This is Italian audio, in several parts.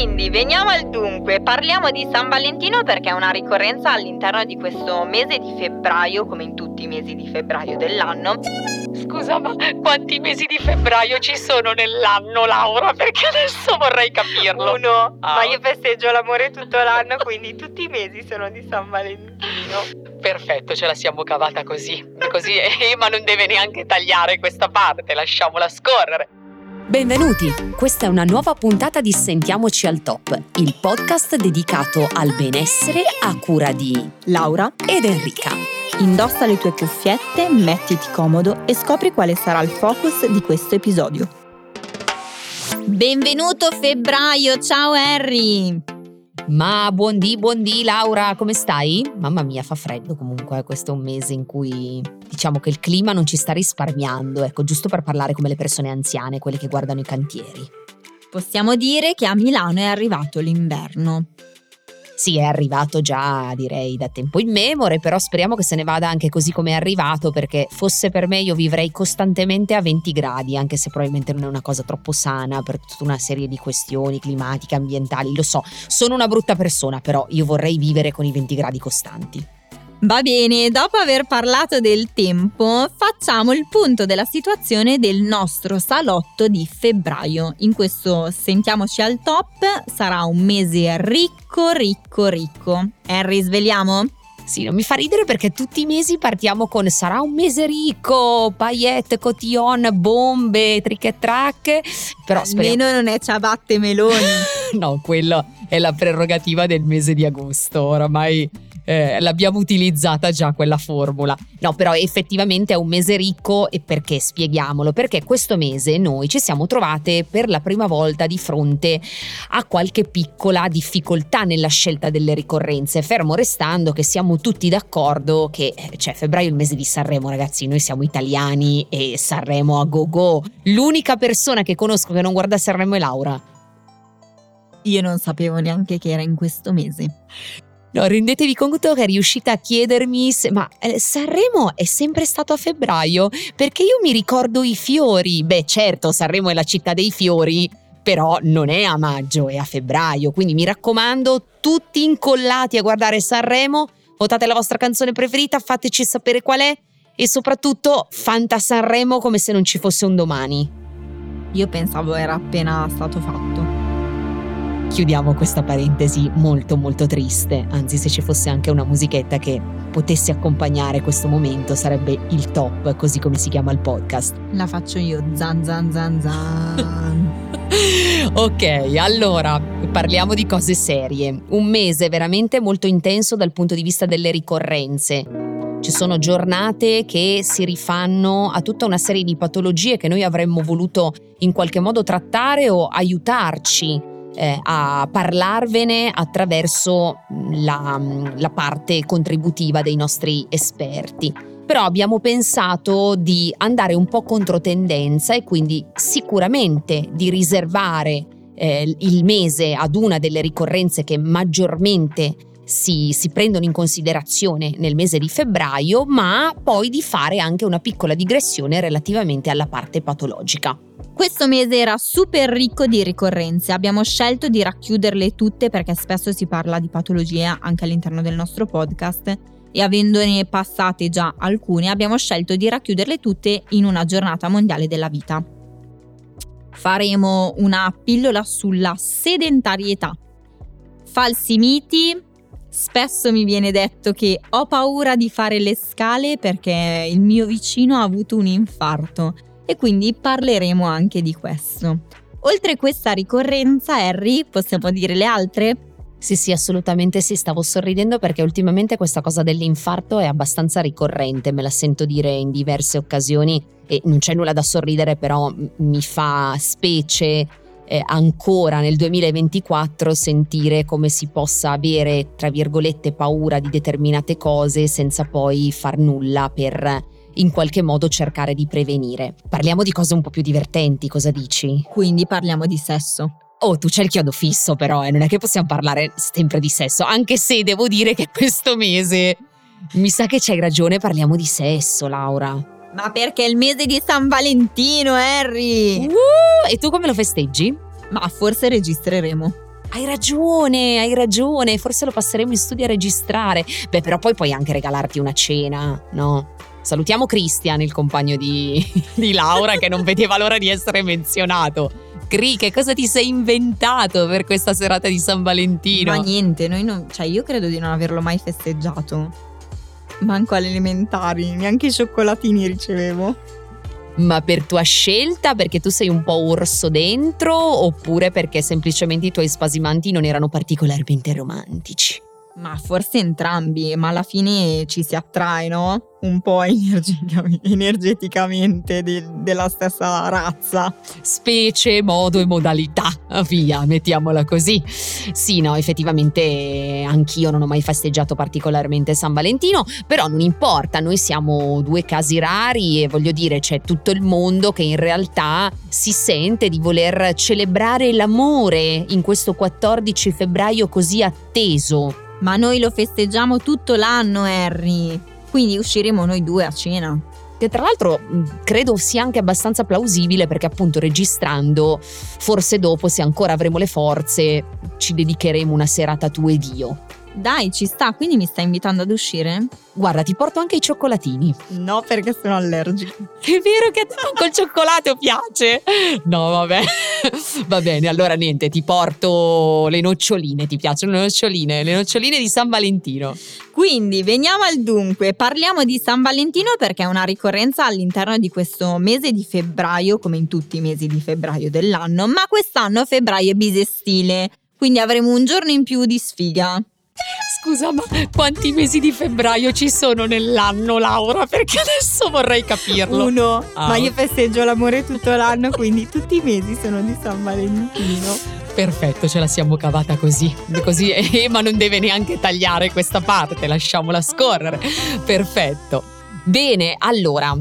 Quindi veniamo al dunque, parliamo di San Valentino perché è una ricorrenza all'interno di questo mese di febbraio, come in tutti i mesi di febbraio dell'anno. Scusa, ma quanti mesi di febbraio ci sono nell'anno, Laura? Perché adesso vorrei capirlo. Uno, ah. ma io festeggio l'amore tutto l'anno, quindi tutti i mesi sono di San Valentino. Perfetto, ce la siamo cavata così. Così Emma non deve neanche tagliare questa parte, lasciamola scorrere. Benvenuti! Questa è una nuova puntata di Sentiamoci al Top, il podcast dedicato al benessere a cura di Laura ed Enrica. Indossa le tue cuffiette, mettiti comodo e scopri quale sarà il focus di questo episodio. Benvenuto febbraio, ciao Harry! Ma buondì, buondì Laura, come stai? Mamma mia, fa freddo comunque, eh, questo è un mese in cui diciamo che il clima non ci sta risparmiando, ecco, giusto per parlare come le persone anziane, quelle che guardano i cantieri. Possiamo dire che a Milano è arrivato l'inverno. Sì, è arrivato già, direi, da tempo in memore, però speriamo che se ne vada anche così come è arrivato, perché fosse per me io vivrei costantemente a 20 gradi, anche se probabilmente non è una cosa troppo sana per tutta una serie di questioni climatiche, ambientali, lo so, sono una brutta persona, però io vorrei vivere con i 20 gradi costanti. Va bene, dopo aver parlato del tempo, facciamo il punto della situazione del nostro salotto di febbraio. In questo Sentiamoci al top sarà un mese ricco, ricco, ricco. Harry, sveliamo? Sì, non mi fa ridere perché tutti i mesi partiamo con sarà un mese ricco, paillette, cotillon, bombe, trick e track. Però speriamo... Almeno non è ciabatte meloni. no, quello è la prerogativa del mese di agosto. Oramai eh, l'abbiamo utilizzata già quella formula. No, però effettivamente è un mese ricco e perché? Spieghiamolo. Perché questo mese noi ci siamo trovate per la prima volta di fronte a qualche piccola difficoltà nella scelta delle ricorrenze, fermo restando che siamo tutti d'accordo che cioè, febbraio è il mese di Sanremo, ragazzi, noi siamo italiani e Sanremo a go go. L'unica persona che conosco che non guarda Sanremo è Laura. Io non sapevo neanche che era in questo mese. No, rendetevi conto che è riuscita a chiedermi se, ma eh, Sanremo è sempre stato a febbraio? Perché io mi ricordo i fiori. Beh, certo, Sanremo è la città dei fiori, però non è a maggio, è a febbraio. Quindi mi raccomando, tutti incollati a guardare Sanremo, votate la vostra canzone preferita, fateci sapere qual è e soprattutto Fanta Sanremo come se non ci fosse un domani. Io pensavo era appena stato fatto chiudiamo questa parentesi molto molto triste, anzi se ci fosse anche una musichetta che potesse accompagnare questo momento sarebbe il top, così come si chiama il podcast. La faccio io, zan zan zan zan. ok, allora parliamo di cose serie. Un mese veramente molto intenso dal punto di vista delle ricorrenze. Ci sono giornate che si rifanno a tutta una serie di patologie che noi avremmo voluto in qualche modo trattare o aiutarci eh, a parlarvene attraverso la, la parte contributiva dei nostri esperti però abbiamo pensato di andare un po' contro tendenza e quindi sicuramente di riservare eh, il mese ad una delle ricorrenze che maggiormente si, si, prendono in considerazione nel mese di febbraio, ma poi di fare anche una piccola digressione relativamente alla parte patologica. Questo mese era super ricco di ricorrenze, abbiamo scelto di racchiuderle tutte perché spesso si parla di patologie anche all'interno del nostro podcast e avendone passate già alcune abbiamo scelto di racchiuderle tutte in una giornata mondiale della vita. Faremo una pillola sulla sedentarietà, falsi miti, Spesso mi viene detto che ho paura di fare le scale perché il mio vicino ha avuto un infarto e quindi parleremo anche di questo. Oltre questa ricorrenza, Harry, possiamo dire le altre? Sì, sì, assolutamente sì, stavo sorridendo perché ultimamente questa cosa dell'infarto è abbastanza ricorrente, me la sento dire in diverse occasioni e non c'è nulla da sorridere, però mi fa specie eh, ancora nel 2024 sentire come si possa avere, tra virgolette, paura di determinate cose senza poi far nulla per in qualche modo cercare di prevenire. Parliamo di cose un po' più divertenti, cosa dici? Quindi parliamo di sesso. Oh, tu c'hai il chiodo fisso però, eh? non è che possiamo parlare sempre di sesso, anche se devo dire che questo mese mi sa che c'hai ragione, parliamo di sesso, Laura. Ma perché è il mese di San Valentino, Harry? Uh, e tu come lo festeggi? Ma forse registreremo. Hai ragione, hai ragione, forse lo passeremo in studio a registrare. Beh, però poi puoi anche regalarti una cena, no? Salutiamo Christian, il compagno di, di Laura, che non vedeva l'ora di essere menzionato. Cri, che cosa ti sei inventato per questa serata di San Valentino? Ma niente, noi non, cioè io credo di non averlo mai festeggiato. Manco alle elementari, neanche i cioccolatini ricevevo. Ma per tua scelta, perché tu sei un po' orso dentro, oppure perché semplicemente i tuoi spasimanti non erano particolarmente romantici? Ma forse entrambi, ma alla fine ci si attrae, no? Un po' energeticamente de- della stessa razza. Specie, modo e modalità, via, mettiamola così. Sì, no, effettivamente anch'io non ho mai festeggiato particolarmente San Valentino, però non importa, noi siamo due casi rari e voglio dire c'è tutto il mondo che in realtà si sente di voler celebrare l'amore in questo 14 febbraio così atteso ma noi lo festeggiamo tutto l'anno, Harry. Quindi usciremo noi due a cena. Che tra l'altro credo sia anche abbastanza plausibile perché appunto registrando, forse dopo se ancora avremo le forze, ci dedicheremo una serata tu ed io. Dai, ci sta, quindi mi stai invitando ad uscire? Guarda, ti porto anche i cioccolatini. No, perché sono allergica. È vero che a te col cioccolato piace? No, vabbè. Va bene, allora niente, ti porto le noccioline, ti piacciono le noccioline? Le noccioline di San Valentino. Quindi, veniamo al dunque. Parliamo di San Valentino perché è una ricorrenza all'interno di questo mese di febbraio, come in tutti i mesi di febbraio dell'anno, ma quest'anno febbraio è bisestile. Quindi avremo un giorno in più di sfiga. Scusa, ma quanti mesi di febbraio ci sono nell'anno, Laura? Perché adesso vorrei capirlo. Uno, ah. ma io festeggio l'amore tutto l'anno, quindi tutti i mesi sono di San Valentino. Perfetto, ce la siamo cavata così. Così Ema non deve neanche tagliare questa parte, lasciamola scorrere. Perfetto. Bene, allora,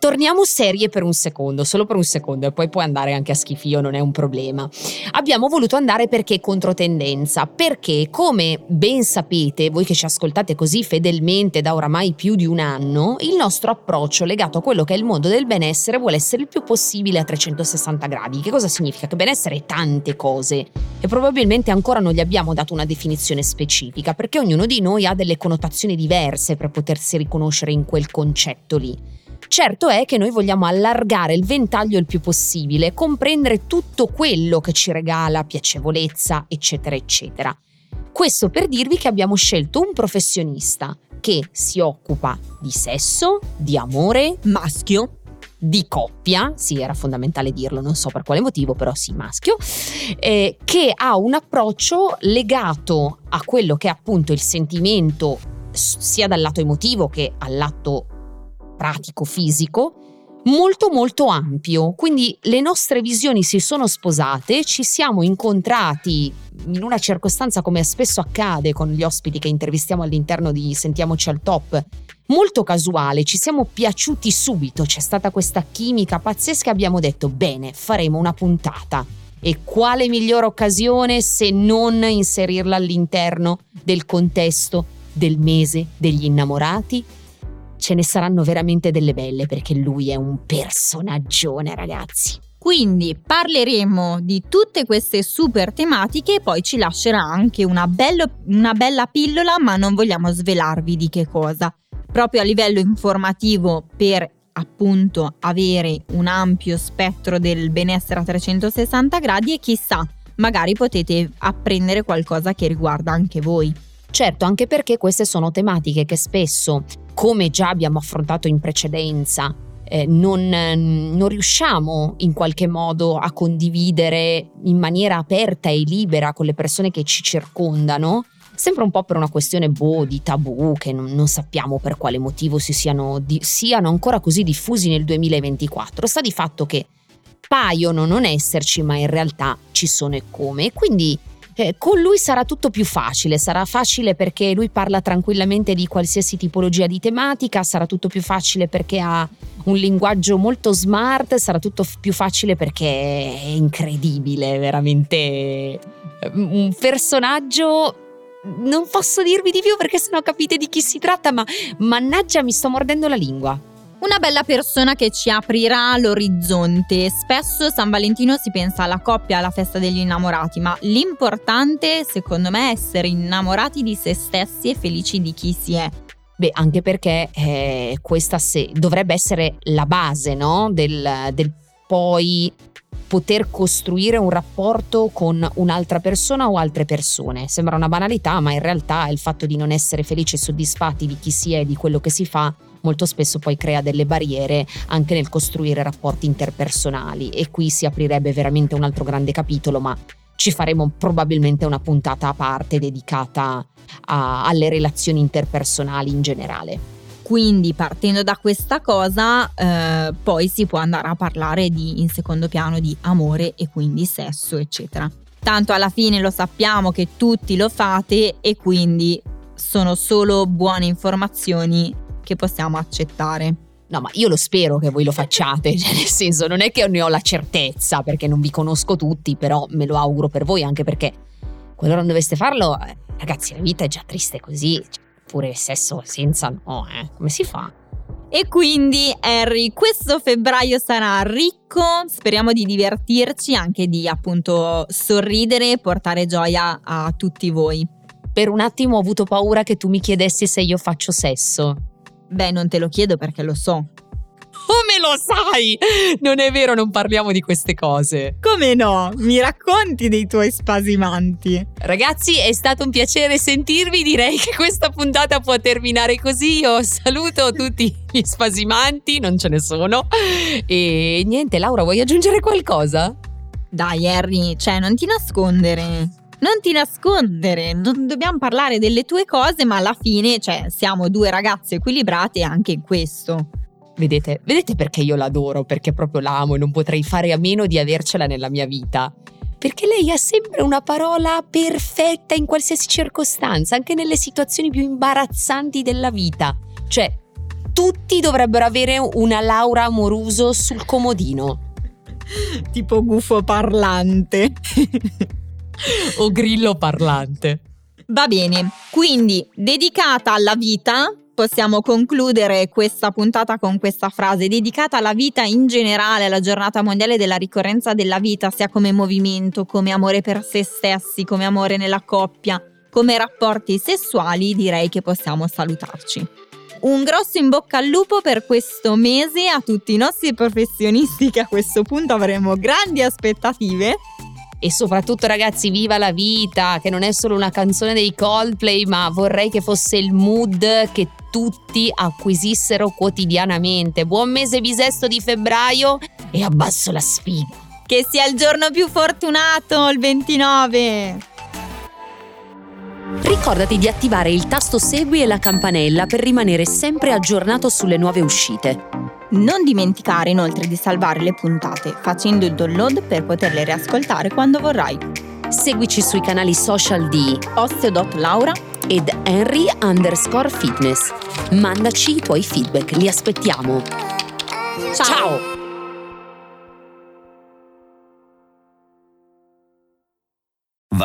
torniamo serie per un secondo, solo per un secondo, e poi puoi andare anche a schifio, non è un problema. Abbiamo voluto andare perché controtendenza, perché come ben sapete, voi che ci ascoltate così fedelmente da oramai più di un anno, il nostro approccio legato a quello che è il mondo del benessere vuole essere il più possibile a 360 gradi. Che cosa significa? Che benessere è tante cose e probabilmente ancora non gli abbiamo dato una definizione specifica, perché ognuno di noi ha delle connotazioni diverse per potersi riconoscere in quel concetto lì. Certo è che noi vogliamo allargare il ventaglio il più possibile, comprendere tutto quello che ci regala piacevolezza, eccetera, eccetera. Questo per dirvi che abbiamo scelto un professionista che si occupa di sesso, di amore, maschio, di coppia, sì era fondamentale dirlo, non so per quale motivo, però sì maschio, eh, che ha un approccio legato a quello che è appunto il sentimento sia dal lato emotivo che al lato pratico fisico molto molto ampio, quindi le nostre visioni si sono sposate, ci siamo incontrati in una circostanza come spesso accade con gli ospiti che intervistiamo all'interno di Sentiamoci al top, molto casuale, ci siamo piaciuti subito, c'è stata questa chimica pazzesca e abbiamo detto bene, faremo una puntata. E quale migliore occasione se non inserirla all'interno del contesto del mese degli innamorati? Ce ne saranno veramente delle belle perché lui è un personaggione, ragazzi. Quindi parleremo di tutte queste super tematiche e poi ci lascerà anche una, bello, una bella pillola, ma non vogliamo svelarvi di che cosa. Proprio a livello informativo per appunto avere un ampio spettro del benessere a 360 gradi e chissà, magari potete apprendere qualcosa che riguarda anche voi. Certo, anche perché queste sono tematiche che spesso, come già abbiamo affrontato in precedenza, eh, non, non, riusciamo in qualche modo a condividere in maniera aperta e libera con le persone che ci circondano, sempre un po' per una questione boh, di tabù che non, non sappiamo per quale motivo si siano, di, siano ancora così diffusi nel 2024. Sta di fatto che paiono non esserci, ma in realtà ci sono e come. Quindi Eh, con lui sarà tutto più facile, sarà facile perché lui parla tranquillamente di qualsiasi tipologia di tematica, sarà tutto più facile perché ha un linguaggio molto smart, sarà tutto f- più facile perché è incredibile, veramente eh, un personaggio non posso dirvi di più perché sennò capite di chi si tratta, ma mannaggia mi sto mordendo la lingua. Una bella persona che ci aprirà l'orizzonte. Spesso San Valentino si pensa alla coppia, alla festa degli innamorati, ma l'importante secondo me è essere innamorati di se stessi e felici di chi si è. Beh, anche perché eh, questa se- dovrebbe essere la base, no? Del, del poi poter costruire un rapporto con un'altra persona o altre persone. Sembra una banalità, ma in realtà il fatto di non essere felici e soddisfatti di chi si è e di quello che si fa molto spesso poi crea delle barriere anche nel costruire rapporti interpersonali e qui si aprirebbe veramente un altro grande capitolo, ma ci faremo probabilmente una puntata a parte dedicata a, alle relazioni interpersonali in generale. Quindi partendo da questa cosa eh, poi si può andare a parlare di, in secondo piano di amore e quindi sesso eccetera. Tanto alla fine lo sappiamo che tutti lo fate e quindi sono solo buone informazioni che possiamo accettare. No, ma io lo spero che voi lo facciate, cioè nel senso non è che ne ho la certezza perché non vi conosco tutti, però me lo auguro per voi anche perché qualora non doveste farlo, eh, ragazzi la vita è già triste così, cioè, pure il sesso senza no, eh. Come si fa? E quindi Harry, questo febbraio sarà ricco, speriamo di divertirci, anche di appunto sorridere e portare gioia a tutti voi. Per un attimo ho avuto paura che tu mi chiedessi se io faccio sesso. Beh, non te lo chiedo perché lo so. Come lo sai? Non è vero, non parliamo di queste cose. Come no? Mi racconti dei tuoi spasimanti. Ragazzi, è stato un piacere sentirvi. Direi che questa puntata può terminare così. Io saluto tutti gli spasimanti, non ce ne sono. E niente, Laura, vuoi aggiungere qualcosa? Dai, Harry, cioè, non ti nascondere. Non ti nascondere, non dobbiamo parlare delle tue cose, ma alla fine, cioè, siamo due ragazze equilibrate anche in questo. Vedete, vedete perché io l'adoro, perché proprio l'amo e non potrei fare a meno di avercela nella mia vita. Perché lei ha sempre una parola perfetta in qualsiasi circostanza, anche nelle situazioni più imbarazzanti della vita. Cioè, tutti dovrebbero avere una Laura Amoruso sul comodino. tipo gufo parlante. O grillo parlante. Va bene, quindi dedicata alla vita, possiamo concludere questa puntata con questa frase dedicata alla vita in generale, alla giornata mondiale della ricorrenza della vita, sia come movimento, come amore per se stessi, come amore nella coppia, come rapporti sessuali, direi che possiamo salutarci. Un grosso in bocca al lupo per questo mese a tutti i nostri professionisti che a questo punto avremo grandi aspettative e soprattutto ragazzi viva la vita che non è solo una canzone dei Coldplay ma vorrei che fosse il mood che tutti acquisissero quotidianamente. Buon mese bisesto di febbraio e abbasso la spina che sia il giorno più fortunato il 29 Ricordati di attivare il tasto segui e la campanella per rimanere sempre aggiornato sulle nuove uscite. Non dimenticare inoltre di salvare le puntate facendo il download per poterle riascoltare quando vorrai. Seguici sui canali social di Osteo.Laura ed Henry underscore fitness. Mandaci i tuoi feedback, li aspettiamo. Ciao! Ciao.